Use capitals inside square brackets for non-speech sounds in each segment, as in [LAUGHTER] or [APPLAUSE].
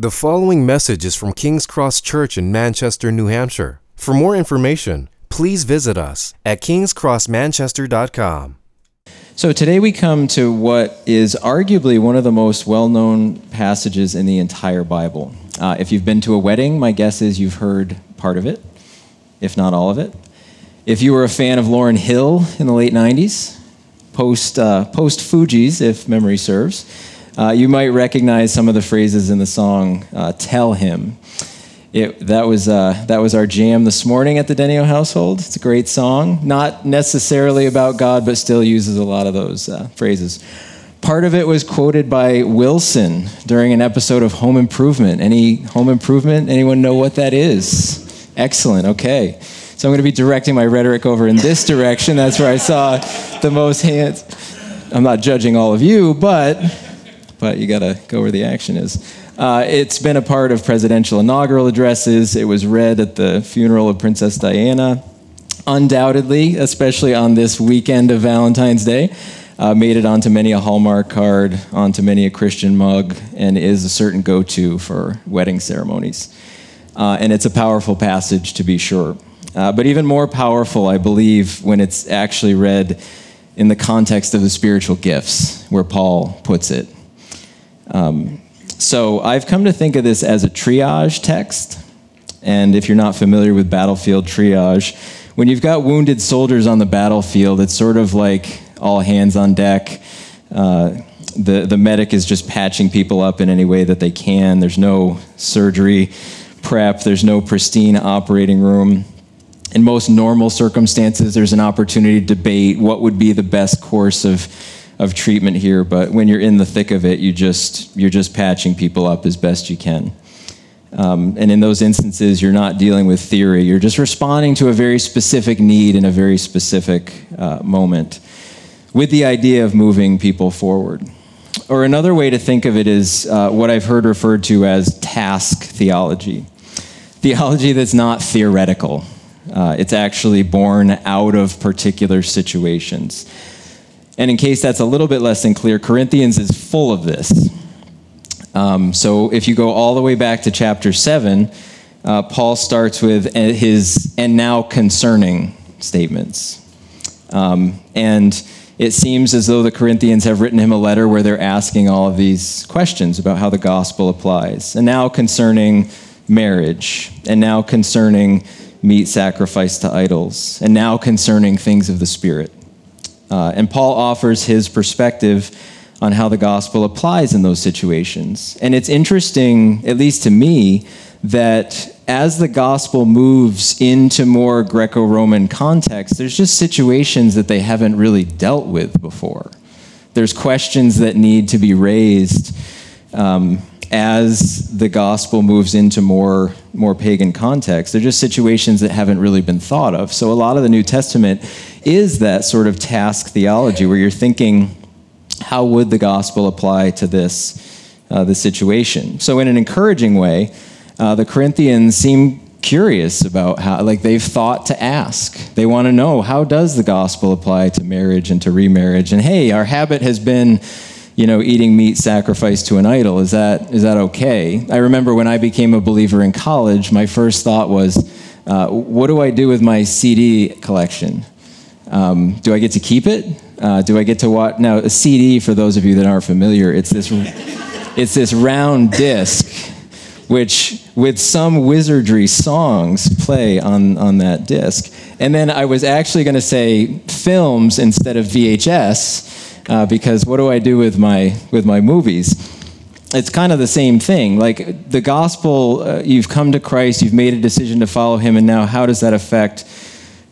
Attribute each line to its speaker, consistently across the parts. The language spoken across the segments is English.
Speaker 1: The following message is from King's Cross Church in Manchester, New Hampshire. For more information, please visit us at kingscrossmanchester.com.
Speaker 2: So today we come to what is arguably one of the most well known passages in the entire Bible. Uh, if you've been to a wedding, my guess is you've heard part of it, if not all of it. If you were a fan of Lauryn Hill in the late 90s, post, uh, post Fugees, if memory serves, uh, you might recognize some of the phrases in the song uh, Tell Him. It, that, was, uh, that was our jam this morning at the Denio household. It's a great song. Not necessarily about God, but still uses a lot of those uh, phrases. Part of it was quoted by Wilson during an episode of Home Improvement. Any Home Improvement? Anyone know what that is? Excellent, okay. So I'm going to be directing my rhetoric over in this direction. That's where I saw the most hands. I'm not judging all of you, but but you got to go where the action is. Uh, it's been a part of presidential inaugural addresses. It was read at the funeral of Princess Diana. Undoubtedly, especially on this weekend of Valentine's Day, uh, made it onto many a Hallmark card, onto many a Christian mug, and is a certain go to for wedding ceremonies. Uh, and it's a powerful passage to be sure. Uh, but even more powerful, I believe, when it's actually read in the context of the spiritual gifts, where Paul puts it. Um, so I've come to think of this as a triage text. And if you're not familiar with battlefield triage, when you've got wounded soldiers on the battlefield, it's sort of like all hands on deck. Uh, the, the medic is just patching people up in any way that they can. There's no surgery prep, there's no pristine operating room. In most normal circumstances, there's an opportunity to debate what would be the best course of of treatment here, but when you're in the thick of it, you just you're just patching people up as best you can. Um, and in those instances, you're not dealing with theory. You're just responding to a very specific need in a very specific uh, moment, with the idea of moving people forward. Or another way to think of it is uh, what I've heard referred to as task theology, theology that's not theoretical. Uh, it's actually born out of particular situations. And in case that's a little bit less than clear, Corinthians is full of this. Um, so if you go all the way back to chapter 7, uh, Paul starts with his and now concerning statements. Um, and it seems as though the Corinthians have written him a letter where they're asking all of these questions about how the gospel applies. And now concerning marriage, and now concerning meat sacrificed to idols, and now concerning things of the Spirit. Uh, and Paul offers his perspective on how the gospel applies in those situations. And it's interesting, at least to me, that as the gospel moves into more Greco Roman context, there's just situations that they haven't really dealt with before. There's questions that need to be raised um, as the gospel moves into more, more pagan context. They're just situations that haven't really been thought of. So a lot of the New Testament is that sort of task theology where you're thinking, how would the gospel apply to this, uh, this situation? So, in an encouraging way, uh, the Corinthians seem curious about how, like, they've thought to ask. They want to know, how does the gospel apply to marriage and to remarriage? And hey, our habit has been, you know, eating meat sacrificed to an idol. Is that, is that okay? I remember when I became a believer in college, my first thought was, uh, what do I do with my CD collection? Um, do I get to keep it? Uh, do I get to watch? Now, a CD, for those of you that aren't familiar, it's this, it's this round disc, which with some wizardry songs play on, on that disc. And then I was actually going to say films instead of VHS, uh, because what do I do with my, with my movies? It's kind of the same thing. Like the gospel, uh, you've come to Christ, you've made a decision to follow him, and now how does that affect?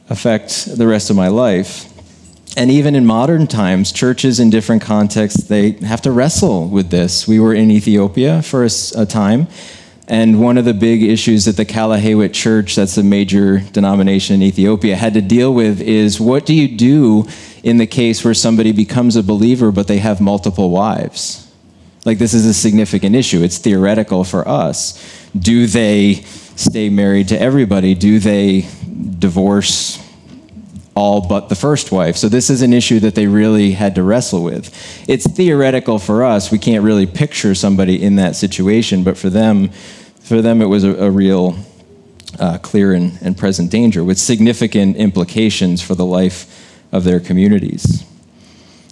Speaker 2: Affect the rest of my life. And even in modern times, churches in different contexts, they have to wrestle with this. We were in Ethiopia for a, a time, and one of the big issues that the Kale Heywet Church, that's a major denomination in Ethiopia, had to deal with is what do you do in the case where somebody becomes a believer but they have multiple wives? Like, this is a significant issue. It's theoretical for us. Do they stay married to everybody? Do they divorce all but the first wife. So this is an issue that they really had to wrestle with. It's theoretical for us. We can't really picture somebody in that situation, but for them, for them it was a, a real uh, clear and, and present danger with significant implications for the life of their communities.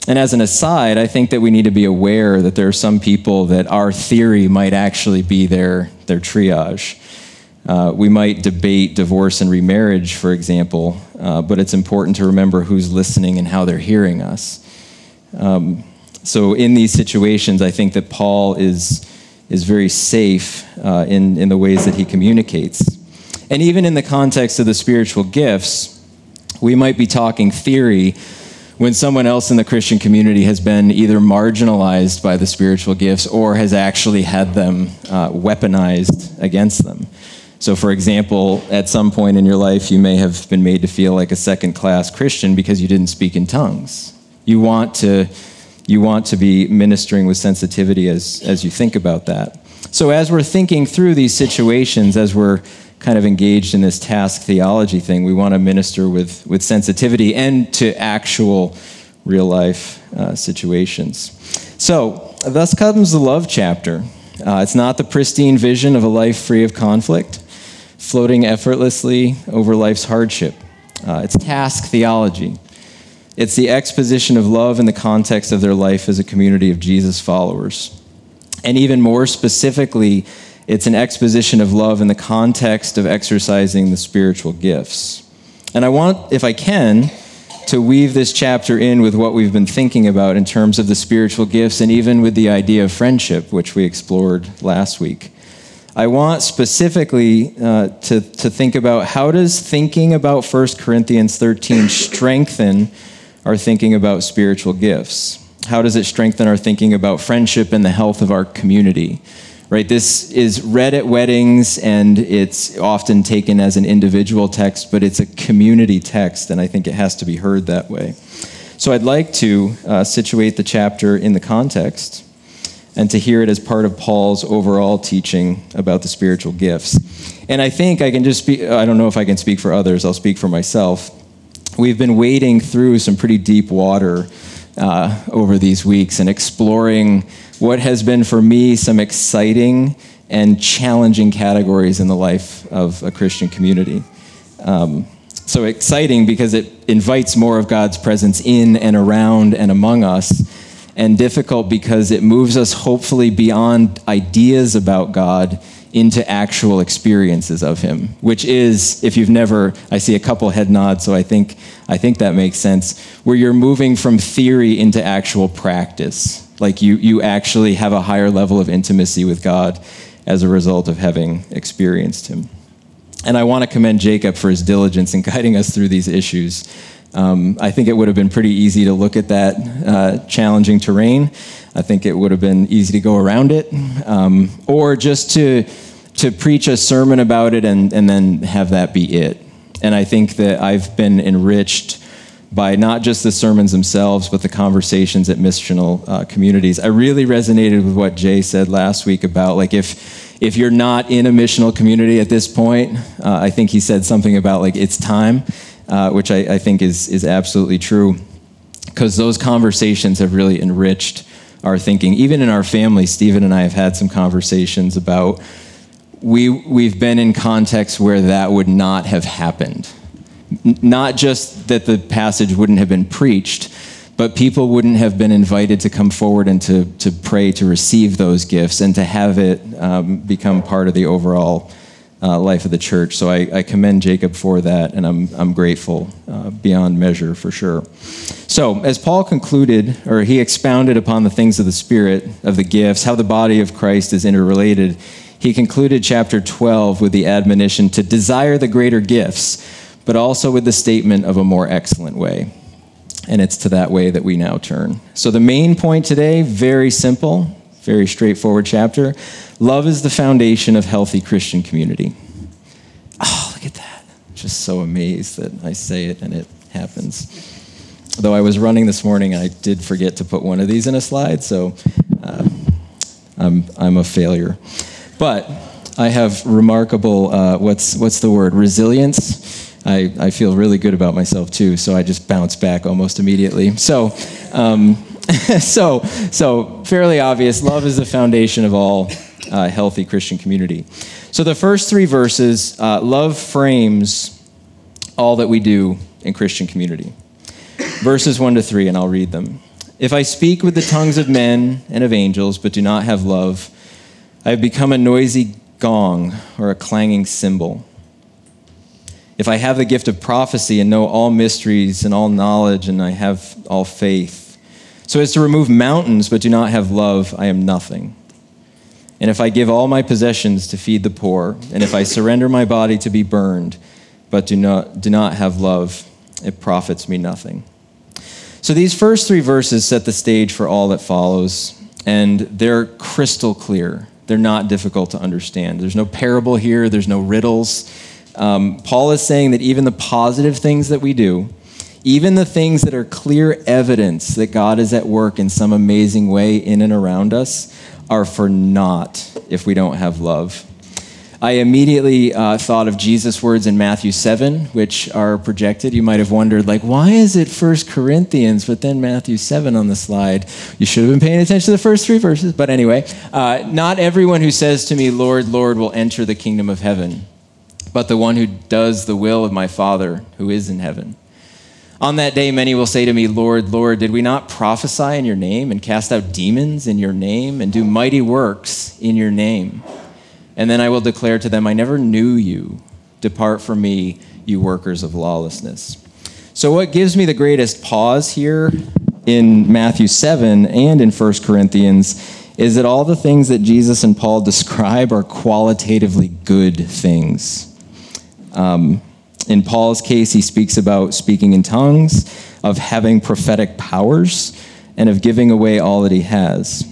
Speaker 2: And as an aside, I think that we need to be aware that there are some people that our theory might actually be their, their triage. Uh, we might debate divorce and remarriage, for example, uh, but it's important to remember who's listening and how they're hearing us. Um, so, in these situations, I think that Paul is, is very safe uh, in, in the ways that he communicates. And even in the context of the spiritual gifts, we might be talking theory when someone else in the Christian community has been either marginalized by the spiritual gifts or has actually had them uh, weaponized against them. So, for example, at some point in your life, you may have been made to feel like a second class Christian because you didn't speak in tongues. You want to, you want to be ministering with sensitivity as, as you think about that. So, as we're thinking through these situations, as we're kind of engaged in this task theology thing. We want to minister with, with sensitivity and to actual real life uh, situations. So, thus comes the love chapter. Uh, it's not the pristine vision of a life free of conflict, floating effortlessly over life's hardship. Uh, it's task theology. It's the exposition of love in the context of their life as a community of Jesus followers. And even more specifically, it's an exposition of love in the context of exercising the spiritual gifts. And I want, if I can, to weave this chapter in with what we've been thinking about in terms of the spiritual gifts and even with the idea of friendship, which we explored last week. I want specifically uh, to, to think about how does thinking about 1 Corinthians 13 strengthen our thinking about spiritual gifts? How does it strengthen our thinking about friendship and the health of our community? right? This is read at weddings and it's often taken as an individual text, but it's a community text, and I think it has to be heard that way. So I'd like to uh, situate the chapter in the context and to hear it as part of Paul's overall teaching about the spiritual gifts. And I think I can just speak, I don't know if I can speak for others, I'll speak for myself. We've been wading through some pretty deep water uh, over these weeks and exploring what has been for me some exciting and challenging categories in the life of a Christian community. Um, so exciting because it invites more of God's presence in and around and among us, and difficult because it moves us hopefully beyond ideas about God into actual experiences of him which is if you've never i see a couple head nods so i think i think that makes sense where you're moving from theory into actual practice like you, you actually have a higher level of intimacy with God as a result of having experienced Him. And I want to commend Jacob for his diligence in guiding us through these issues. Um, I think it would have been pretty easy to look at that uh, challenging terrain. I think it would have been easy to go around it, um, or just to to preach a sermon about it and, and then have that be it. And I think that I've been enriched by not just the sermons themselves, but the conversations at missional uh, communities. I really resonated with what Jay said last week about like if if you're not in a missional community at this point, uh, I think he said something about like it's time, uh, which I, I, think is is absolutely true, because those conversations have really enriched our thinking. Even in our family, Stephen and I have had some conversations about we we've been in contexts where that would not have happened not just that the passage wouldn't have been preached, but people wouldn't have been invited to come forward and to, to pray to receive those gifts and to have it um, become part of the overall uh, life of the church. So I, I, commend Jacob for that, and I'm, I'm grateful uh, beyond measure for sure. So, as Paul concluded, or he expounded upon the things of the Spirit, of the gifts, how the body of Christ is interrelated, he concluded chapter 12 with the admonition to desire the greater gifts but also with the statement of a more excellent way. And it's to that way that we now turn. So, the main point today, very simple, very straightforward chapter. Love is the foundation of healthy Christian community. Oh, look at that. Just so amazed that I say it and it happens. Though I was running this morning, I did forget to put one of these in a slide, so uh, I'm, I'm a failure. But I have remarkable, uh, what's, what's the word, resilience I, I feel really good about myself too, so I just bounce back almost immediately. So, um, [LAUGHS] so, so fairly obvious. Love is the foundation of all uh, healthy Christian community. So the first three verses, uh, love frames all that we do in Christian community. Verses one to three, and I'll read them. If I speak with the tongues of men and of angels, but do not have love, I have become a noisy gong or a clanging cymbal. If I have the gift of prophecy and know all mysteries and all knowledge, and I have all faith, so as to remove mountains but do not have love, I am nothing. And if I give all my possessions to feed the poor, and if I surrender my body to be burned, but do not, do not have love, it profits me nothing. So these first three verses set the stage for all that follows, and they're crystal clear. They're not difficult to understand. There's no parable here, there's no riddles. Um, Paul is saying that even the positive things that we do, even the things that are clear evidence that God is at work in some amazing way in and around us, are for naught if we don't have love. I immediately uh, thought of Jesus' words in Matthew 7, which are projected. You might have wondered, like, why is it 1 Corinthians, but then Matthew 7 on the slide? You should have been paying attention to the first three verses. But anyway, uh, not everyone who says to me, Lord, Lord, will enter the kingdom of heaven but the one who does the will of my Father who is in heaven. On that day, many will say to me, Lord, Lord, did we not prophesy in your name and cast out demons in your name and do mighty works in your name? And then I will declare to them, I never knew you. Depart from me, you workers of lawlessness. So, what gives me the greatest pause here in Matthew 7 and in 1 Corinthians is that all the things that Jesus and Paul [LAUGHS] describe are qualitatively good things. Um, in Paul's case, he speaks about speaking in tongues, of having prophetic powers, and of giving away all that he has.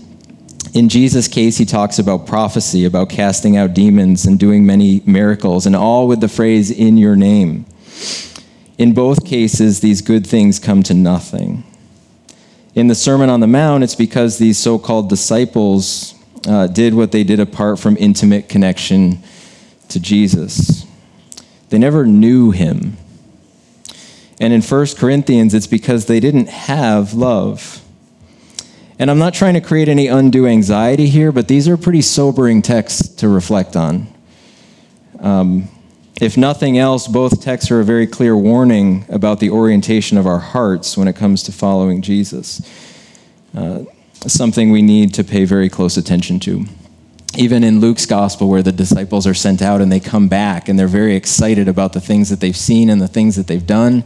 Speaker 2: In Jesus' case, he talks about prophecy, about casting out demons and doing many miracles, and all with the phrase, in your name. In both cases, these good things come to nothing. In the Sermon on the Mount, it's because these so called disciples uh, did what they did apart from intimate connection to Jesus. They never knew him. And in 1 Corinthians, it's because they didn't have love. And I'm not trying to create any undue anxiety here, but these are pretty sobering texts to reflect on. Um, if nothing else, both texts are a very clear warning about the orientation of our hearts when it comes to following Jesus. Uh, something we need to pay very close attention to even in Luke's gospel, where the disciples are sent out and they come back and they're very excited about the things that they've seen and the things that they've done.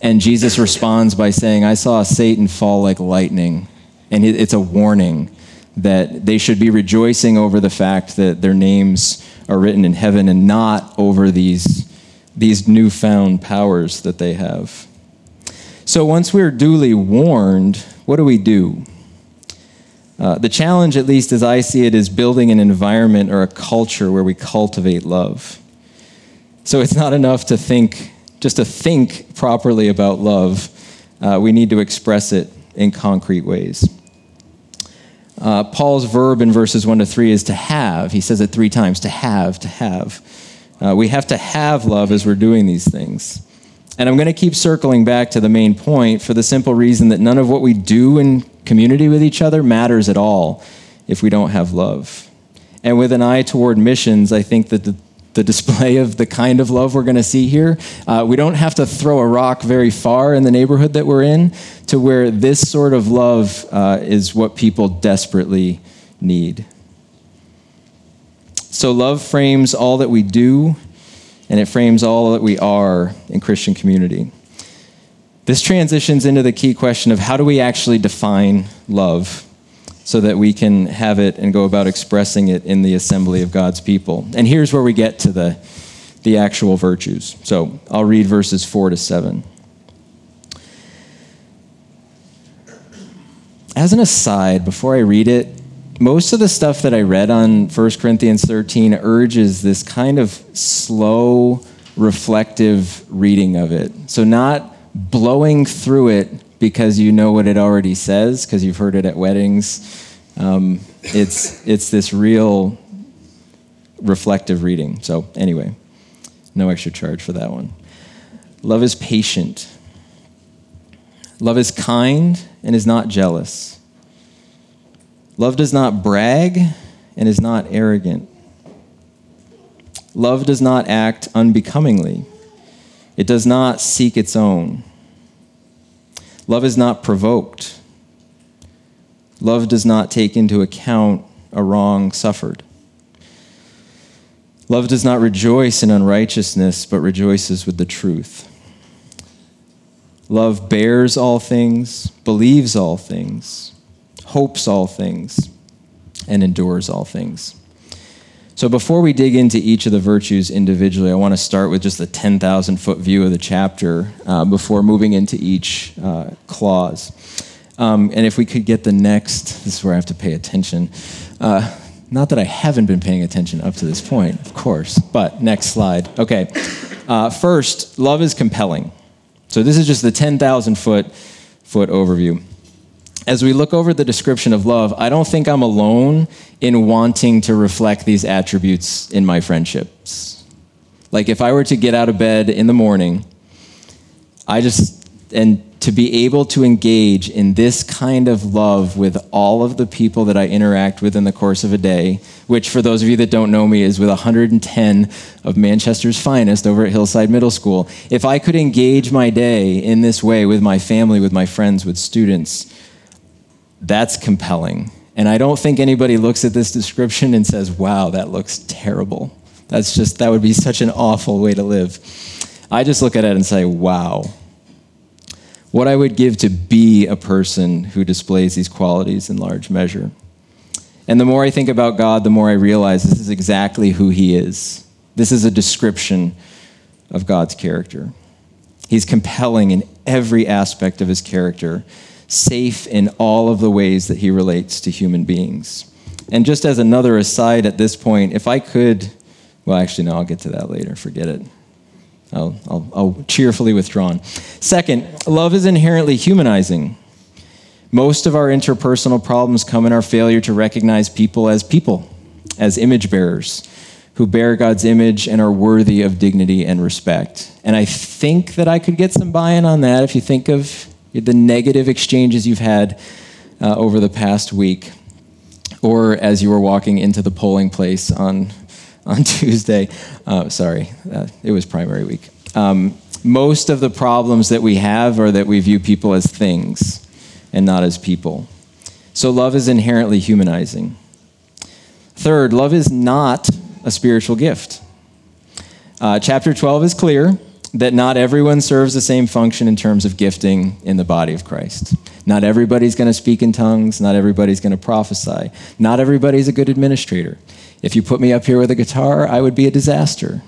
Speaker 2: And Jesus responds by saying, I saw Satan fall like lightning. And it's a warning that they should be rejoicing over the fact that their names are written in heaven and not over these, these newfound powers that they have. So once we're duly warned, what do we do? Uh, the challenge, at least as I see it, is building an environment or a culture where we cultivate love. So it's not enough to think, just to think properly about love. Uh, we need to express it in concrete ways. Uh, Paul's verb in verses 1 to 3 is to have. He says it three times to have, to have. Uh, we have to have love as we're doing these things. And I'm going to keep circling back to the main point for the simple reason that none of what we do in community with each other matters at all if we don't have love. And with an eye toward missions, I think that the, the display of the kind of love we're going to see here, uh, we don't have to throw a rock very far in the neighborhood that we're in to where this sort of love uh, is what people desperately need. So, love frames all that we do and it frames all that we are in Christian community. This transitions into the key question of how do we actually define love so that we can have it and go about expressing it in the assembly of God's people. And here's where we get to the, the actual virtues. So I'll read verses 4 to 7. As an aside, before I read it, most of the stuff that I read on 1 Corinthians 13 urges this kind of slow, reflective reading of it. So, not blowing through it because you know what it already says, because you've heard it at weddings. Um, it's, it's this real reflective reading. So, anyway, no extra charge for that one. Love is patient. Love is kind and is not jealous. Love does not brag and is not arrogant. Love does not act unbecomingly. It does not seek its own. Love is not provoked. Love does not take into account a wrong suffered. Love does not rejoice in unrighteousness, but rejoices with the truth. Love bears all things, believes all things, hopes all things, and endures all things. So, before we dig into each of the virtues individually, I want to start with just the 10,000 foot view of the chapter uh, before moving into each uh, clause. Um, and if we could get the next, this is where I have to pay attention. Uh, not that I haven't been paying attention up to this point, of course, but next slide. Okay. Uh, first, love is compelling. So this is just the 10,000 foot foot overview. As we look over the description of love, I don't think I'm alone in wanting to reflect these attributes in my friendships. Like if I were to get out of bed in the morning, I just and to be able to engage in this kind of love with all of the people that I interact with in the course of a day, which, for those of you that don't know me, is with 110 of Manchester's finest over at Hillside Middle School. If I could engage my day in this way with my family, with my friends, with students, that's compelling. And I don't think anybody looks at this description and says, wow, that looks terrible. That's just, that would be such an awful way to live. I just look at it and say, wow, what I would give to be a person who displays these qualities in large measure. And the more I think about God, the more I realize this is exactly who He is. This is a description of God's character. He's compelling in every aspect of His character, safe in all of the ways that He relates to human beings. And just as another aside at this point, if I could, well, actually, no, I'll get to that later. Forget it. I'll, I'll, I'll cheerfully withdrawn. Second, love is inherently humanizing. Most of our interpersonal problems come in our failure to recognize people as people, as image bearers who bear God's image and are worthy of dignity and respect. And I think that I could get some buy in on that if you think of the negative exchanges you've had uh, over the past week, or as you were walking into the polling place on on [LAUGHS] Tuesday. Uh, sorry, uh, it was primary week. Um, most of the problems that we have are that we view people as things and not as people. So love is inherently humanizing. Third, love is not a spiritual gift. Uh, chapter 12 is clear that not everyone serves the same function in terms of gifting in the body of Christ. Not everybody's going to speak in tongues. Not everybody's going to prophesy. Not everybody's a good administrator. If you put me up here with a guitar, I would be a disaster.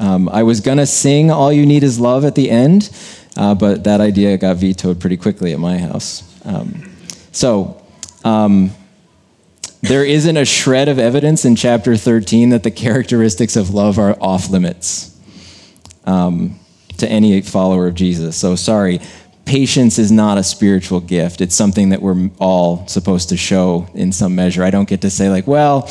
Speaker 2: Um, I was going to sing All You Need Is Love at the end, uh, but that idea got vetoed pretty quickly at my house. Um, so, um, there isn't a shred of evidence in chapter 13 that the characteristics of love are off limits um, to any follower of Jesus. So, sorry, patience is not a spiritual gift. It's something that we're all supposed to show in some measure. I don't get to say, like, well,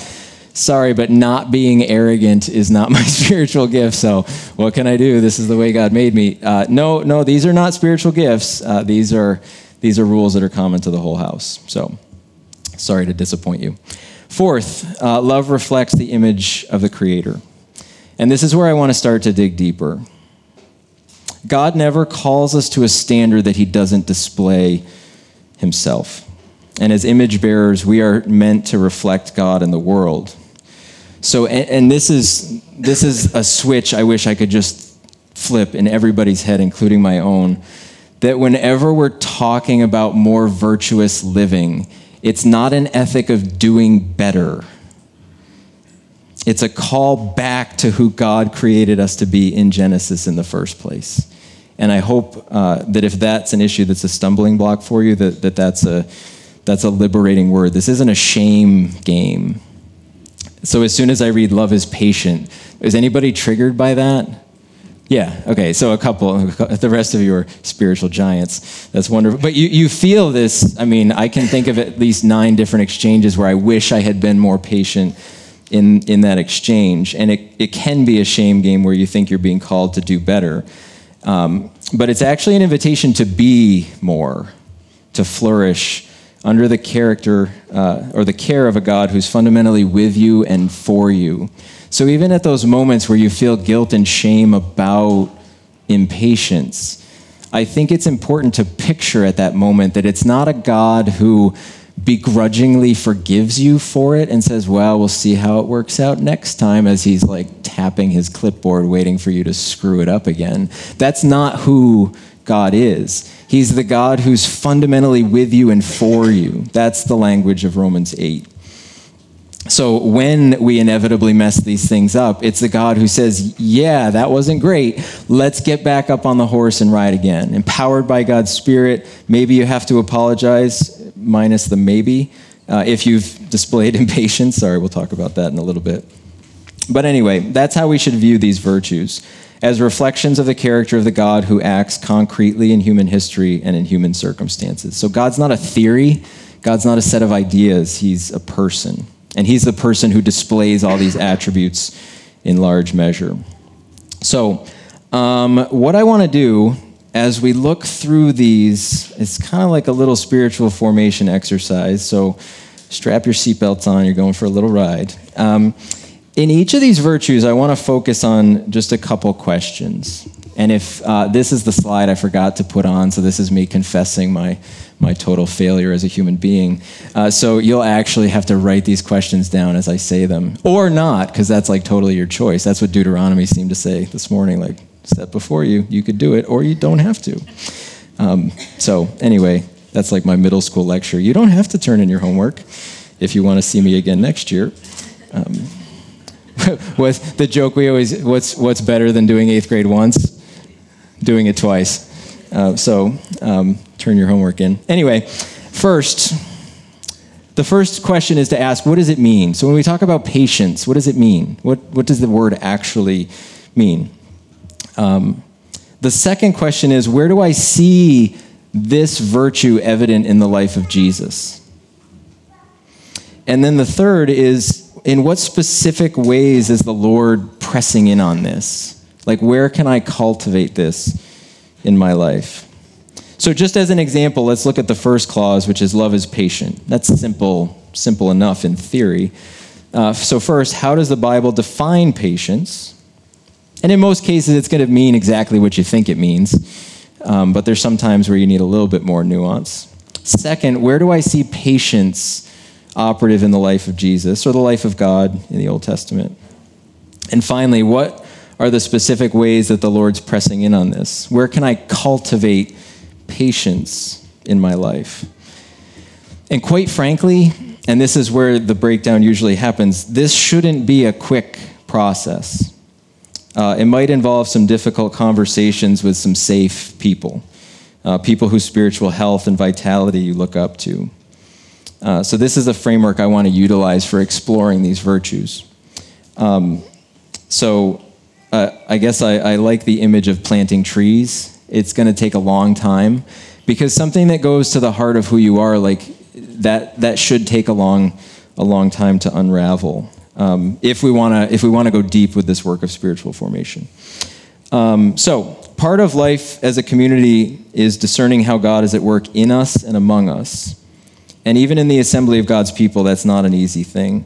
Speaker 2: sorry, but not being arrogant is not [LAUGHS] my spiritual gift. So what can I do? This is the way God made me. Uh, no, no, these are not spiritual gifts. Uh, these are these are rules that are common to the whole house. So sorry to disappoint you. Fourth, uh, love reflects the image of the Creator, and this is where I want to start to dig deeper. God never calls us to a standard that He doesn't display Himself. And as image bearers, we are meant to reflect God in the world. So, and, and, this is this is a switch I wish I could just flip in everybody's head, including my own. That whenever we're talking about more virtuous living, it's not an ethic of doing better. It's a call back to who God created us to be in Genesis in the first place. And I hope uh, that if that's an issue that's a stumbling block for you, that, that that's, a, that's a liberating word. This isn't a shame game. So as soon as I read love is patient, is anybody triggered by that? Yeah, okay, so a couple, [LAUGHS] the rest of you are spiritual giants. That's wonderful. But you, you feel this, I mean, I can think of at least nine different exchanges where I wish I had been more patient in, in that exchange. And it, it can be a shame game where you think you're being called to do better. Um, but it's actually an invitation to be more, to flourish under the character uh, or the care of a God who's fundamentally with you and for you. So even at those moments where you feel guilt and shame about impatience, I think it's important to picture at that moment that it's not a God who begrudgingly forgives you for it and says, Well, we'll see how it works out next time, as he's like tapping his clipboard, waiting for you to screw it up again. That's not who God is. He's the God who's fundamentally with you and for you. That's the language of Romans 8. So when we inevitably mess these things up, it's the God who says, Yeah, that wasn't great. Let's get back up on the horse and ride again. Empowered by God's Spirit, maybe you have to apologize, minus the maybe, uh, if you've displayed [LAUGHS] impatience. Sorry, we'll talk about that in a little bit. But anyway, that's how we should view these virtues as reflections of the character of the God who acts concretely in human history and in human circumstances. So God's not a theory, God's not a set of ideas, He's a person. And He's the person who displays all these attributes in large measure. So, um, what I want to do as we look through these, it's kind of like a little spiritual formation exercise. So, strap your seatbelts on, you're going for a little ride. Um, in each of these virtues, I want to focus on just a couple questions. And if uh, this is the slide I forgot to put on, so this is me confessing my, my total failure as a human being. Uh, so you'll actually have to write these questions down as I say them, or not, because that's like totally your choice. That's what Deuteronomy seemed to say this morning like, step before you, you could do it, or you don't have to. Um, so, anyway, that's like my middle school lecture. You don't have to turn in your homework if you want to see me again next year. Um, [LAUGHS] with the joke we always what's what's better than doing eighth grade once doing it twice uh, so um, turn your homework in anyway first the first question is to ask what does it mean so when we talk about patience what does it mean what, what does the word actually mean um, the second question is where do i see this virtue evident in the life of jesus and then the third is in what specific ways is the Lord pressing in on this? Like, where can I cultivate this in my life? So, just as an example, let's look at the first clause, which is love is patient. That's simple, simple enough in theory. Uh, so, first, how does the Bible define patience? And in most cases, it's going to mean exactly what you think it means, um, but there's some times where you need a little bit more nuance. Second, where do I see patience operative in the life of Jesus or the life of God in the Old Testament? And finally, what are the specific ways that the Lord's pressing in on this? Where can I cultivate patience in my life? And quite frankly, and this is where the breakdown usually happens, this shouldn't be a quick process. Uh, it might involve some difficult conversations with some safe people, uh, people whose spiritual health and vitality you look up to. Uh, so, this is a framework I want to utilize for exploring these virtues. Um, so, uh, I guess I, I like the image of planting trees. It's going to take a long time because something that goes to the heart of who you are, like that, that should take a long, a long time to unravel. Um, if we want to, if we want to go deep with this work of spiritual formation. Um, so, part of life as a community is discerning how God is at work in us and among us. And even in the assembly of God's people, that's not an easy thing.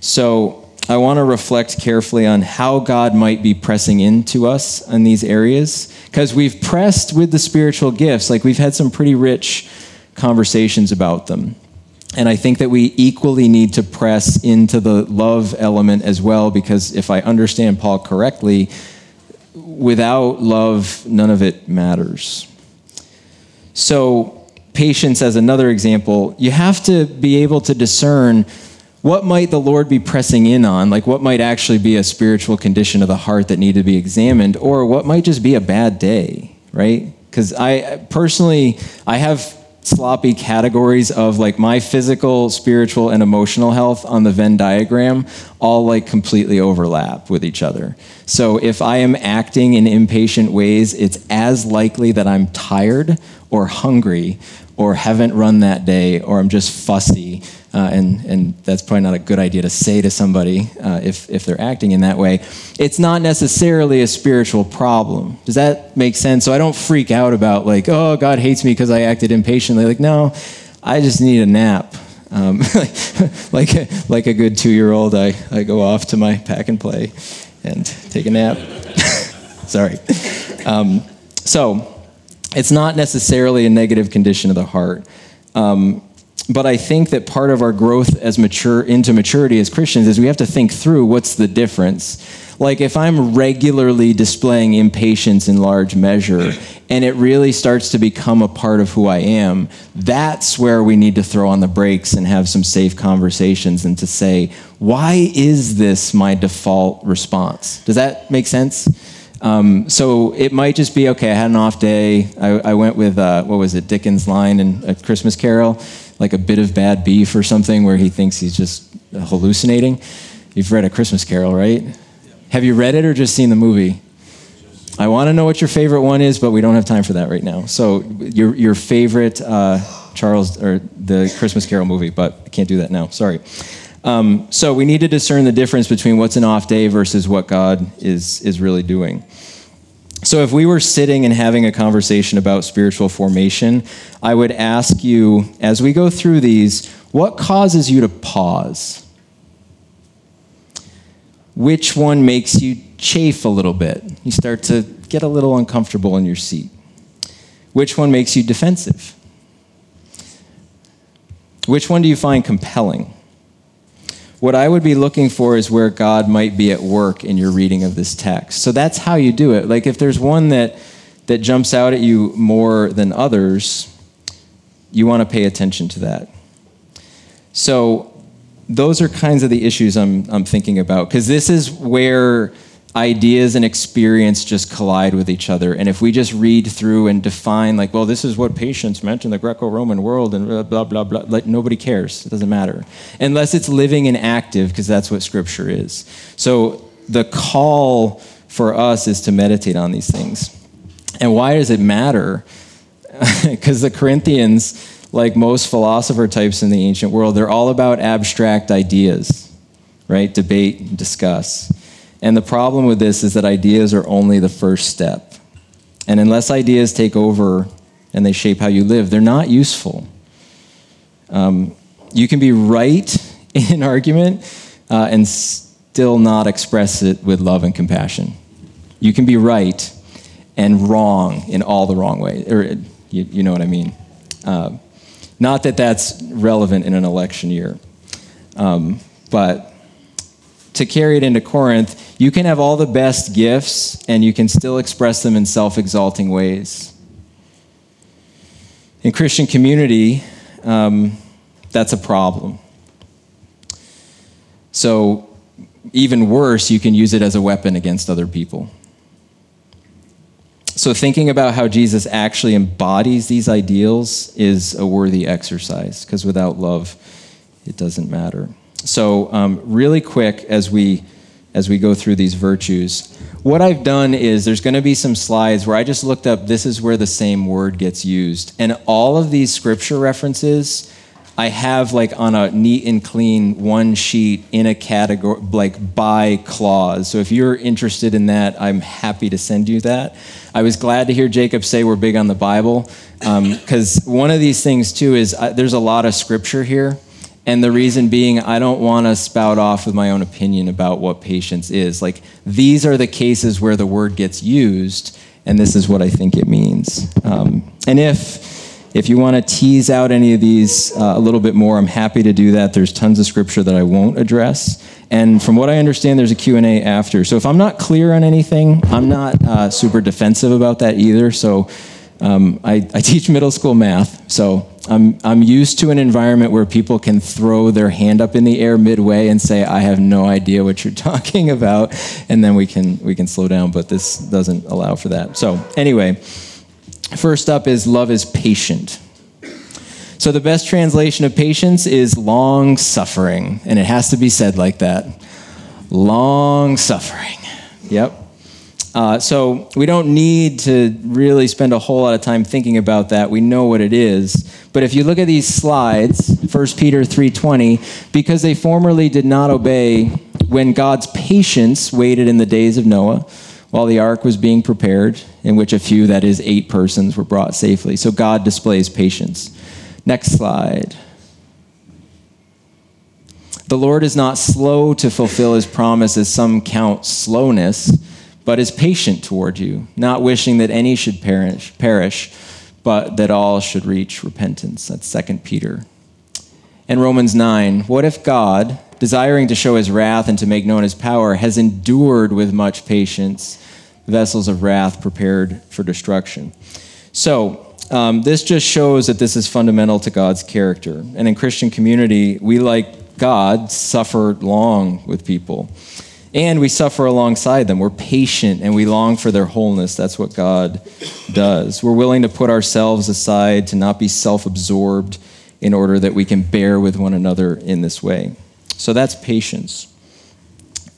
Speaker 2: So I want to reflect carefully on how God might be pressing into us in these areas. Because we've pressed with the spiritual gifts, like we've had some pretty rich conversations about them. And I think that we equally need to press into the love element as well, because if I understand Paul correctly, without love, none of it matters. So, patience as another example, you have to be able to discern what might the Lord be pressing in on, like what might actually be a spiritual condition of the heart that need to be examined, or what might just be a bad day, right? Because I personally, I have sloppy categories of like my physical, spiritual, and emotional health on the Venn diagram all like completely overlap with each other. So if I am acting in impatient ways, it's as likely that I'm tired or hungry or haven't run that day or I'm just fussy uh, and, and that's probably not a good idea to say to somebody uh, if, if they're acting in that way. It's not necessarily a spiritual problem. Does that make sense? So I don't freak out about, like, oh, God hates me because I acted impatiently. Like, no, I just need a nap. Um, [LAUGHS] like, like a good two year old, I, I go off to my pack and play and take a nap. [LAUGHS] Sorry. Um, so, it's not necessarily a negative condition of the heart. Um, but I think that part of our growth as mature into maturity as Christians is we have to think through what's the difference. Like if I'm regularly displaying impatience in large measure and it really starts to become a part of who I am, that's where we need to throw on the brakes and have some safe conversations and to say, why is this my default response? Does that make sense? Um, so it might just be okay. I had an off day. I, I went with uh, what was it, Dickens' line in A Christmas Carol, like a bit of bad beef or something, where he thinks he's just hallucinating. You've read A Christmas Carol, right? Yeah. Have you read it or just seen the movie? I want to know what your favorite one is, but we don't have time for that right now. So your your favorite uh, Charles or the Christmas Carol movie, but I can't do that now. Sorry. Um, so we need to discern the difference between what's an off day versus what God is, is really doing. So if we were sitting and having a conversation about spiritual formation, I would ask you, as we go through these, what causes you to pause? Which one makes you chafe a little bit? You start to get a little uncomfortable in your seat. Which one makes you defensive? Which one do you find compelling? What I would be looking for is where God might be at work in your reading of this text. So that's how you do it. Like if there's one that that jumps out at you more than others, you want to pay attention to that. So those are kinds of the issues I'm I'm thinking about because this is where ideas and experience just collide with each other. And if we just read through and define, like, well, this is what patience meant in the Greco Roman world, and blah, blah, blah, blah, like, nobody cares. It doesn't matter. Unless it's living and active, because that's what Scripture is. So the call for us is to meditate on these things. And why does it matter? [LAUGHS] Because the Corinthians, like most philosopher types in the ancient world, they're all about abstract ideas, right? Debate, discuss. And the problem with this is that ideas are only the first step. And unless ideas take over and they shape how you live, they're not useful. Um, you can be right [LAUGHS] in an argument uh, and still not express it with love and compassion. You can be right and wrong in all the wrong ways, or you, you know what I mean. Uh, not that that's relevant in an election year, um, but to carry it into Corinth, you can have all the best gifts and you can still express them in self exalting ways. In Christian community, um, that's a problem. So, even worse, you can use it as a weapon against other people. So, thinking about how Jesus actually embodies these ideals is a worthy exercise, because without love, it doesn't matter. So, um, really quick as we as we go through these virtues, what I've done is there's going to be some slides where I just looked up this is where the same word gets used, and all of these scripture references. I have like on a neat and clean one sheet in a category, like by clause. So if you're interested in that, I'm happy to send you that. I was glad to hear Jacob say we're big on the Bible, because um, one of these things too is uh, there's a lot of scripture here. And the reason being, I don't want to spout off with my own opinion about what patience is. Like, these are the cases where the word gets used, and this is what I think it means. Um, and if if you want to tease out any of these uh, a little bit more, I'm happy to do that. There's tons of scripture that I won't address. And from what I understand, there's a Q&A after. So if I'm not clear on anything, I'm not uh, super defensive about that either. So um, I, I [LAUGHS] teach middle school math. So I'm, I'm used to an environment where people can throw their hand up in the air midway and say, I have no idea what you're [LAUGHS] talking about, and then we can, we can slow down, but this doesn't allow for that. So, anyway, first up is love is patient. So, the best translation of patience is long suffering, and it has to be said like that long suffering. Yep. Uh, so we don't need to really spend a whole lot of time thinking about that. We know what it is. But if you look at these slides, 1 Peter 3:20, because they formerly did not obey when God's patience waited in the days of Noah, while the ark was being prepared, in which a few, that is, eight persons, were brought safely. So God displays patience. Next slide. The Lord is not slow to fulfill his promise, as some count slowness but is patient toward you, not wishing that any should perish, perish, but that all should reach repentance. That's 2 Peter. And Romans 9, what if God, desiring to show his wrath and to make known his power, has endured with much patience vessels of wrath prepared for destruction? So, um, this just shows that this is fundamental to God's character. And in Christian community, we, like God, suffer long with people and we suffer alongside them. We're patient and we long for their wholeness. That's what God does. We're willing to put ourselves aside to not be self absorbed in order that we can bear with one another in this way. So that's patience.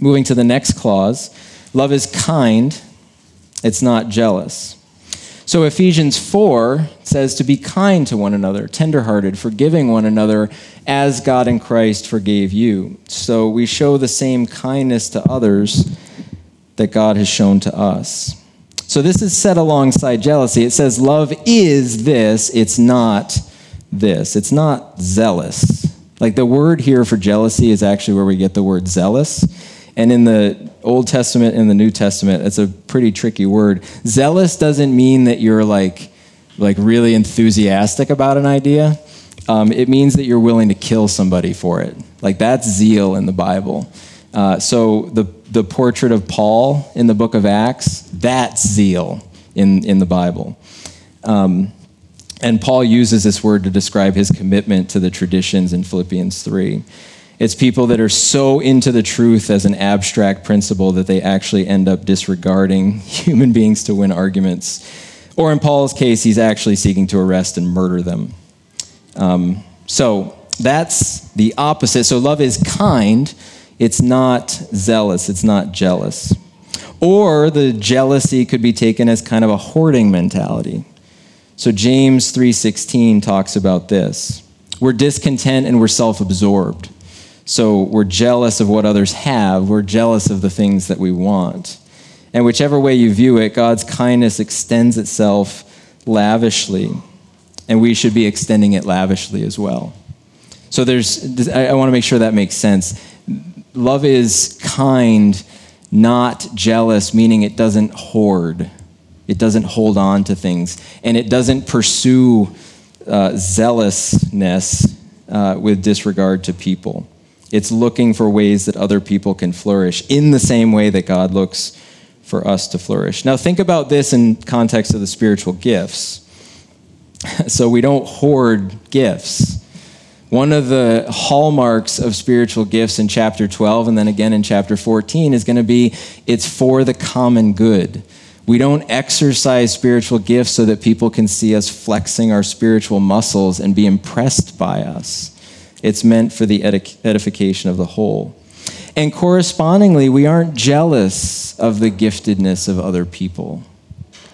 Speaker 2: Moving to the next clause love is kind, it's not jealous. So Ephesians 4 says to be kind to one another, tenderhearted, forgiving one another as God in Christ forgave you. So we show the same kindness to others that God has shown to us. So this is set alongside jealousy. It says love is this, it's not this. It's not zealous. Like the word here for jealousy is actually where we get the word zealous. And in the Old Testament and the New Testament, it's a pretty tricky word. Zealous doesn't mean that you're like, like really enthusiastic about an idea. Um, it means that you're willing to kill somebody for it. Like that's zeal in the Bible. Uh, so the the portrait of Paul in the book of Acts, that's zeal in in the Bible. Um, and Paul uses this word to describe his commitment to the traditions in Philippians 3. It's people that are so into the truth as an abstract principle that they actually end up disregarding [LAUGHS] human beings to win arguments. Or in Paul's case, he's actually seeking to arrest and murder them. Um, so that's the opposite. So love is kind, it's not zealous, it's not jealous. Or the jealousy could be taken as kind of a hoarding mentality. So James 3:16 talks about this. We're discontent and we're self-absorbed. So we're jealous of what others have, we're jealous of the things that we want. And whichever way you view it, God's kindness extends itself lavishly, and we should be extending it lavishly as well. So there's, I want to make sure that makes sense. Love is kind, not jealous, meaning it doesn't hoard, it doesn't hold on to things, and it doesn't pursue uh, zealousness uh, with disregard to people. It's looking for ways that other people can flourish in the same way that God looks for us to flourish. Now, think about this in context of the spiritual gifts. [LAUGHS] so, we don't hoard gifts. One of the hallmarks of spiritual gifts in chapter 12 and then again in chapter 14 is going to be it's for the common good. We don't exercise spiritual gifts so that people can see us flexing our spiritual muscles and be impressed by us. It's meant for the edification of the whole. And correspondingly, we aren't jealous of the giftedness of other people.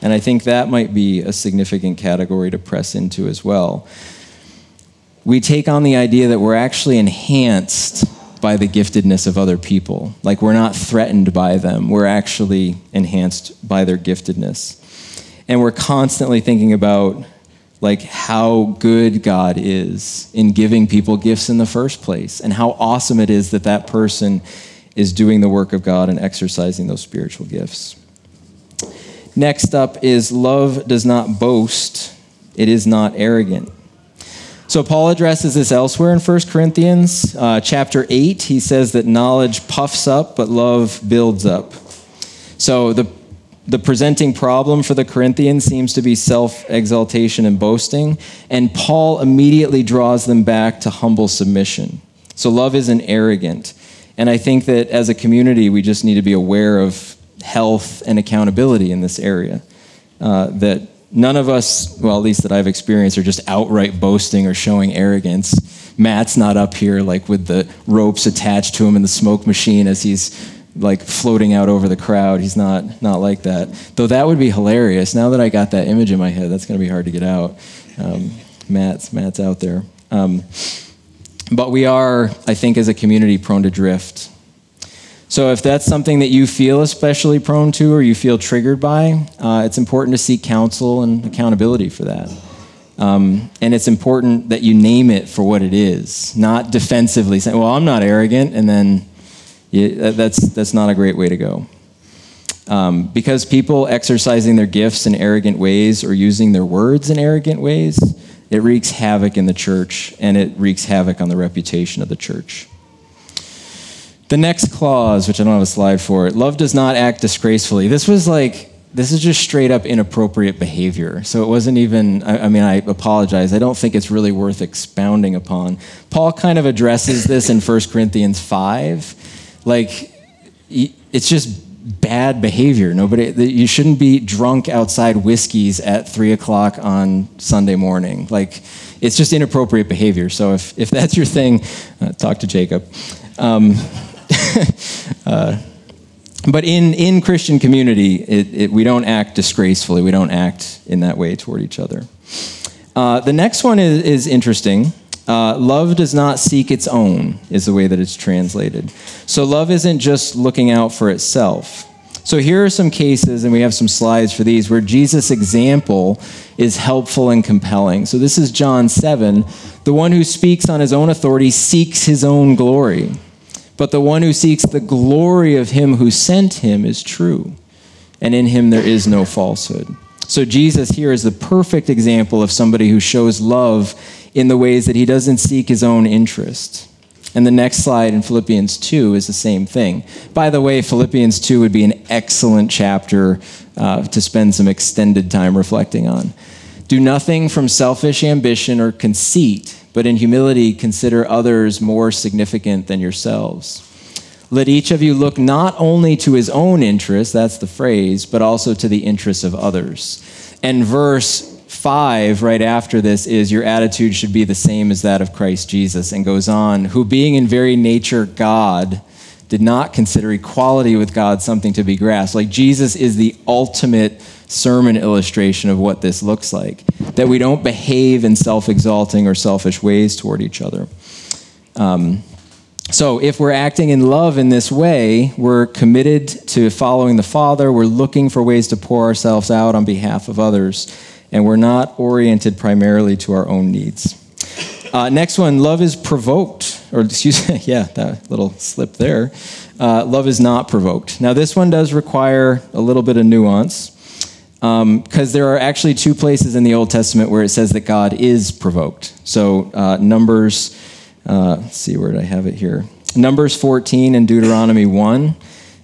Speaker 2: And I think that might be a significant category to press into as well. We take on the idea that we're actually enhanced by the giftedness of other people. Like we're not threatened by them, we're actually enhanced by their giftedness. And we're constantly thinking about like how good God is in giving people gifts in the first place and how awesome it is that that person is doing the work of God and exercising those spiritual gifts. Next up is love does not boast, it is not arrogant. So Paul addresses this elsewhere in 1 Corinthians uh, chapter 8. He says that knowledge puffs up, but love builds up. So the the presenting problem for the Corinthians seems to be self exaltation and boasting, and Paul immediately draws them back to humble submission. So love isn't arrogant. And I think that as a community, we just need to be aware of health and accountability in this area. Uh, that none of us, well, at least that I've experienced, are just outright boasting or showing arrogance. Matt's not up here like with the ropes attached to him and the smoke machine as he's like floating out over the crowd. He's not not like that. Though that would be hilarious. Now that I got that image in my head, that's going to be hard to get out. Um, Matt's Matt's out there. Um, but we are, I think, as a community, prone to drift. So if that's something that you feel especially prone to or you feel triggered by, uh, it's important to seek counsel and accountability for that. Um, and it's important that you name it for what it is, not defensively saying, well, I'm not arrogant, and then that's, that's not a great way to go. Um, because people exercising their gifts in arrogant ways or using their words in arrogant ways, it wreaks havoc in the church and it wreaks havoc on the reputation of the church. The next clause, which I don't have a slide for love does not act disgracefully. This was like, this is just straight up inappropriate behavior. So it wasn't even, I, I, mean, I apologize. I don't think it's really worth expounding upon. Paul kind of addresses this in 1 Corinthians 5. Like, it's just bad behavior. Nobody, you shouldn't be drunk outside whiskeys at three o'clock on Sunday morning. Like, it's just inappropriate behavior. So if, if that's your thing, uh, talk to Jacob. Um, [LAUGHS] uh, but in, in Christian community, it, it, we don't act disgracefully. We don't act in that way toward each other. Uh, the next one is, is interesting. Uh, love does not seek its own, is the way that it's translated. So love isn't just looking out for itself. So here are some cases, and we have some slides for these, where Jesus' example is helpful and compelling. So this is John 7. The one who speaks on his own authority seeks his own glory, but the one who seeks the glory of him who sent him is true, and in him there is no falsehood. So Jesus here is the perfect example of somebody who shows love in the ways that he doesn't seek his own interest. And the next slide in Philippians 2 is the same thing. By the way, Philippians 2 would be an excellent chapter uh, to spend some extended time reflecting on. Do nothing from selfish ambition or conceit, but in humility consider others more significant than yourselves. Let each of you look not only to his own interests, that's the phrase, but also to the interests of others. And verse 5 right after this is your attitude should be the same as that of Christ Jesus and goes on who being in very nature God did not consider equality with God something to be grasped like Jesus is the ultimate sermon illustration of what this looks like that we don't behave in self-exalting or selfish ways toward each other um, so, if we're acting in love in this way, we're committed to following the Father. We're looking for ways to pour ourselves out on behalf of others and we're not oriented primarily to our own needs. Uh, next one, love is provoked, or excuse me, [LAUGHS] yeah, that little slip there. Uh, love is not provoked. Now, this one does require a little bit of nuance because um, there are actually two places in the Old Testament where it says that God is provoked. So, uh, Numbers, uh, let's see, where did I have it here? Numbers 14 and Deuteronomy 1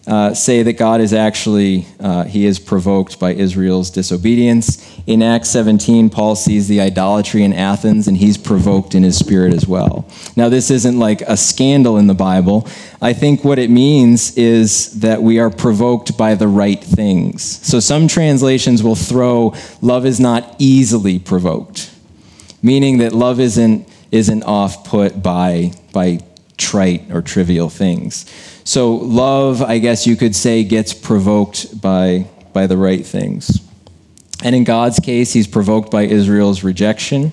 Speaker 2: uh, say that God is actually, uh, he is provoked by Israel's disobedience. In Acts 17, Paul sees the idolatry in Athens and he's provoked in his spirit as well. Now, this isn't like a scandal in the Bible. I think what it means is that we are provoked by the right things. So some translations will throw love is not easily provoked, meaning that love isn't, isn't off put by, by trite or trivial things. So love, I guess you could say, gets provoked by, by the right things. And in God's case, he's provoked by Israel's rejection.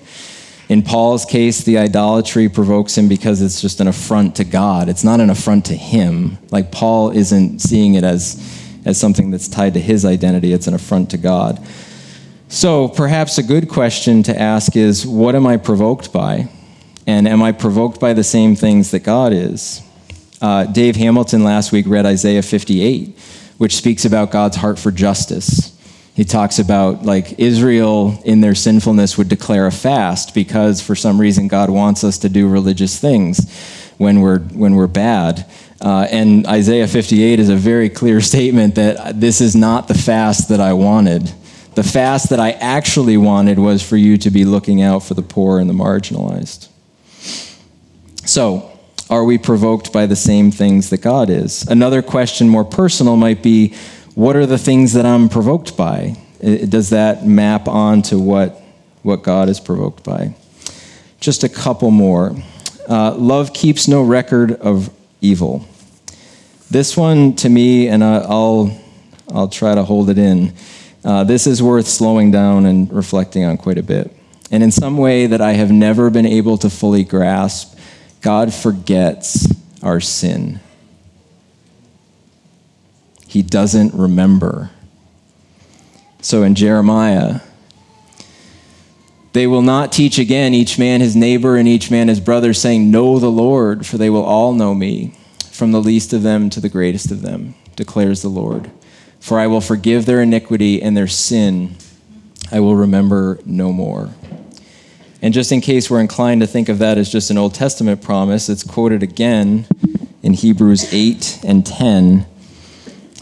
Speaker 2: In Paul's case, the idolatry provokes him because it's just an affront to God. It's not an affront to him. Like Paul isn't seeing it as, as something that's tied to his identity, it's an affront to God. So perhaps a good question to ask is what am I provoked by? And am I provoked by the same things that God is? Uh, Dave Hamilton last week read Isaiah 58, which speaks about God's heart for justice. He talks about like Israel in their sinfulness would declare a fast because for some reason God wants us to do religious things when we're when we're bad. Uh, and Isaiah 58 is a very clear [LAUGHS] statement that this is not the fast that I wanted. The fast that I actually wanted was for you to be looking out for the poor and the marginalized. So, are we provoked by the same things that God is? Another question, more personal, might be what are the things that I'm provoked by? Does that map on to what, what God is provoked by? Just a couple more. Uh, love keeps no record of evil. This one to me, and I'll, I'll try to hold it in. Uh, this is worth slowing down and reflecting on quite a bit. And in some way that I have never been able to fully grasp, God forgets our sin. He doesn't remember. So in Jeremiah, they will not teach again each man his neighbor and each man his brother, saying, Know the Lord, for they will all know me, from the least of them to the greatest of them, declares the Lord. For I will forgive their iniquity and their sin I will remember no more. And just in case we're inclined to think of that as just an Old Testament promise, it's quoted again in Hebrews 8 and 10,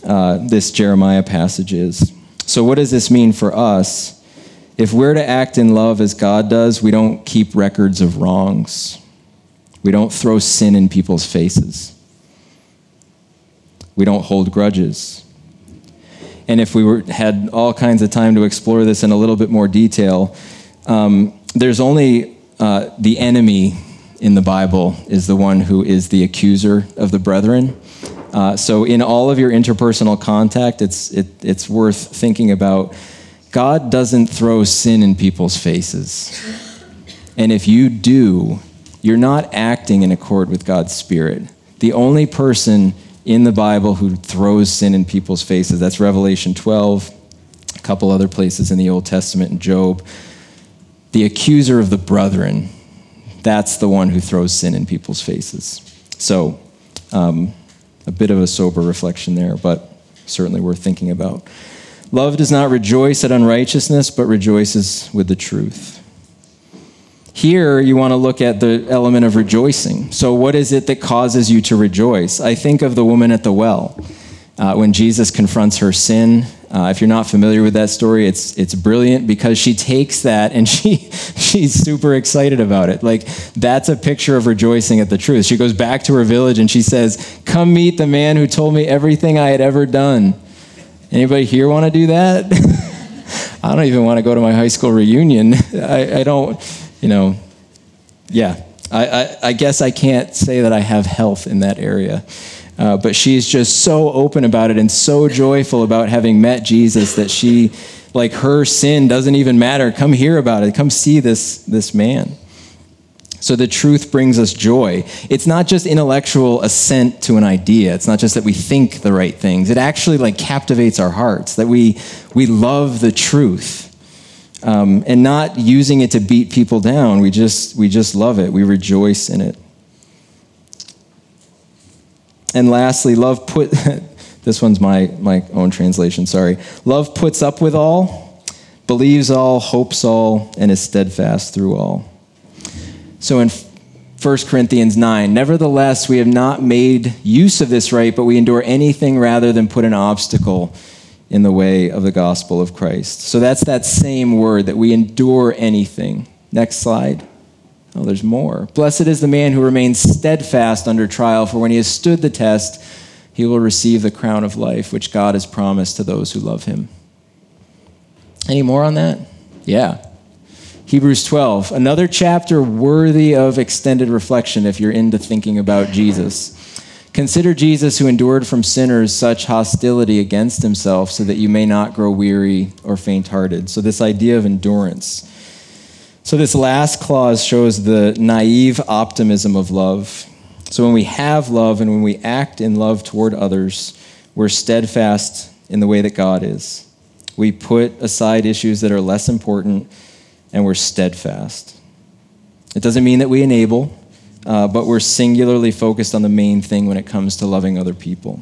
Speaker 2: uh, this Jeremiah passage is. So, what does this mean for us? If we're to act in love as God does, we don't keep records of wrongs. We don't throw sin in people's faces. We don't hold grudges. And if we were, had all kinds of time to explore this in a little bit more detail, um, there's only uh, the enemy in the Bible is the one who is the accuser of the brethren. Uh, so, in all of your interpersonal contact, it's, it, it's worth thinking about God doesn't throw sin in people's faces. And if you do, you're not acting in accord with God's Spirit. The only person in the Bible who throws sin in people's faces, that's Revelation 12, a couple other places in the Old Testament, and Job. The accuser of the brethren, that's the one who throws sin in people's faces. So, um, a bit of a sober reflection there, but certainly worth thinking about. Love does not rejoice at unrighteousness, but rejoices with the truth. Here, you want to look at the element of rejoicing. So, what is it that causes you to rejoice? I think of the woman at the well. Uh, when Jesus confronts her sin, uh, if you're not familiar with that story, it's, it's brilliant because she takes that and [LAUGHS] she, she's super excited about it. Like, that's a picture of rejoicing at the truth. She goes back to her village and she says, Come meet the man who told me everything I had ever done. Anybody here want to do that? [LAUGHS] I don't even want to go to my high school reunion. [LAUGHS] I, I don't, you know, yeah. I, I, I, guess I can't say that I have health in that area. Uh, but she's just so open about it and so joyful about having met Jesus that she, like her sin doesn't even matter. Come hear about it. Come see this, this man. So the truth brings us joy. It's not just intellectual assent to an idea. It's not just that we think the right things. It actually like captivates our hearts that we we love the truth. Um, and not using it to beat people down. We just we just love it. We rejoice in it. And lastly, love put [LAUGHS] this one's my my own translation, sorry. Love puts up with all, believes all, hopes all, and is steadfast through all. So in 1 Corinthians 9, nevertheless, we have not made use of this right, but we endure anything rather than put an obstacle in the way of the gospel of Christ. So that's that same word that we endure anything. Next slide. Oh, there's more. Blessed is the man who remains steadfast under trial, for when he has stood the test, he will receive the crown of life, which God has promised to those who love him. Any more on that? Yeah. Hebrews 12, another chapter worthy of extended reflection if you're into thinking about Jesus. Consider Jesus who endured from sinners such hostility against himself so that you may not grow weary or faint hearted. So, this idea of endurance. So, this last clause shows the naive optimism of love. So, when we have love and when we act in love toward others, we're steadfast in the way that God is. We put aside issues that are less important and we're steadfast. It doesn't mean that we enable, uh, but we're singularly focused on the main thing when it comes to loving other people.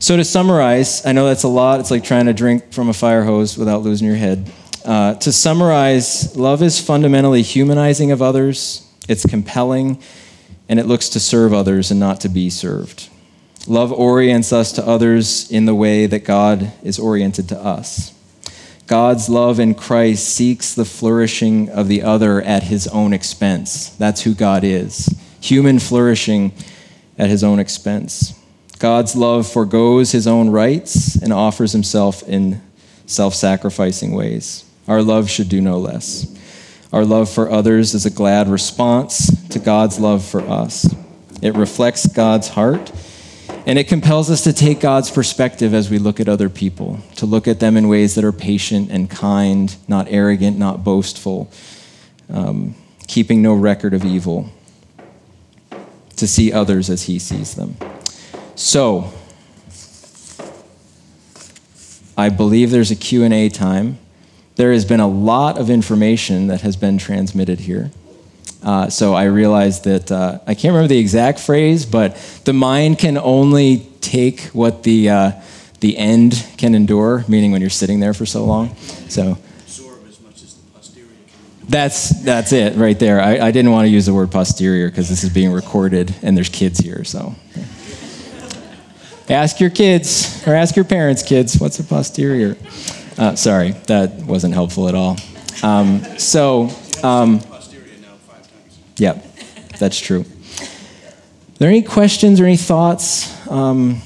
Speaker 2: So, to summarize, I know that's a lot. It's like trying to drink from a fire hose without losing your head. Uh, to summarize, love is fundamentally humanizing of others, it's compelling, and it looks to serve others and not to be served. Love orients us to others in the way that God is oriented to us. God's love in Christ seeks the flourishing of the other at his own expense. That's who God is. Human flourishing at his own expense. God's love foregoes his own rights and offers himself in self sacrificing ways. Our love should do no less. Our love for others is a glad response to God's love for us. It reflects God's heart And it compels us to take God's perspective as we look at other people, to look at them in ways that are patient and kind, not arrogant, not boastful, um, keeping no record of evil, to see others as He sees them. So, I believe there's a Q&A time. There has been a lot of information that has been transmitted here. Uh, so I realized that uh, I can't remember the exact phrase, but the mind can only take what the uh, the end can endure, meaning when you're sitting there for so long. So absorb as much as the posterior. that's that's it right there. I, I didn't want to use the word posterior because this is being recorded and there's kids here. So ask your kids or ask your parents' kids what's a posterior. Uh, sorry, that wasn't helpful at all. Um, so. Um, Yep, that's true. Are there any questions or any thoughts? Um,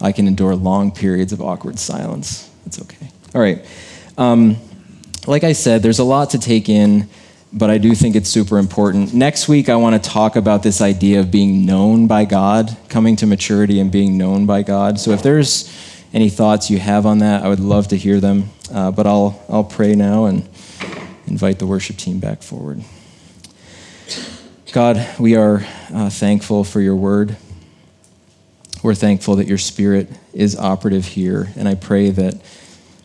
Speaker 2: I can endure long periods of awkward silence. It's okay. All right. Um, like I said, there's a lot to take in, but I do think it's super important. Next week, I want to talk about this idea of being known by God, coming to maturity and being known by God. So if there's any thoughts you have on that, I would love to hear them. Uh, but I'll, I'll pray now and invite the worship team back forward. God, we are uh, thankful for your word. We're thankful that your spirit is operative here. And I pray that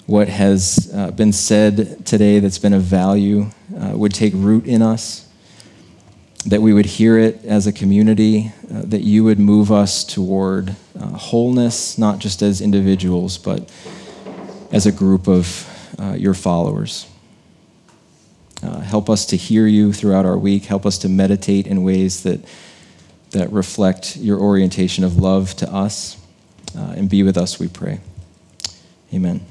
Speaker 2: what has uh, been said today that's been of value uh, would take root in us that we would hear it as a community, uh, that you would move us toward uh, wholeness, not just as individuals, but as a group of uh, your followers. Uh, help us to hear you throughout our week. Help us to meditate in ways that, that reflect your orientation of love to us. And be with us, we pray. Amen.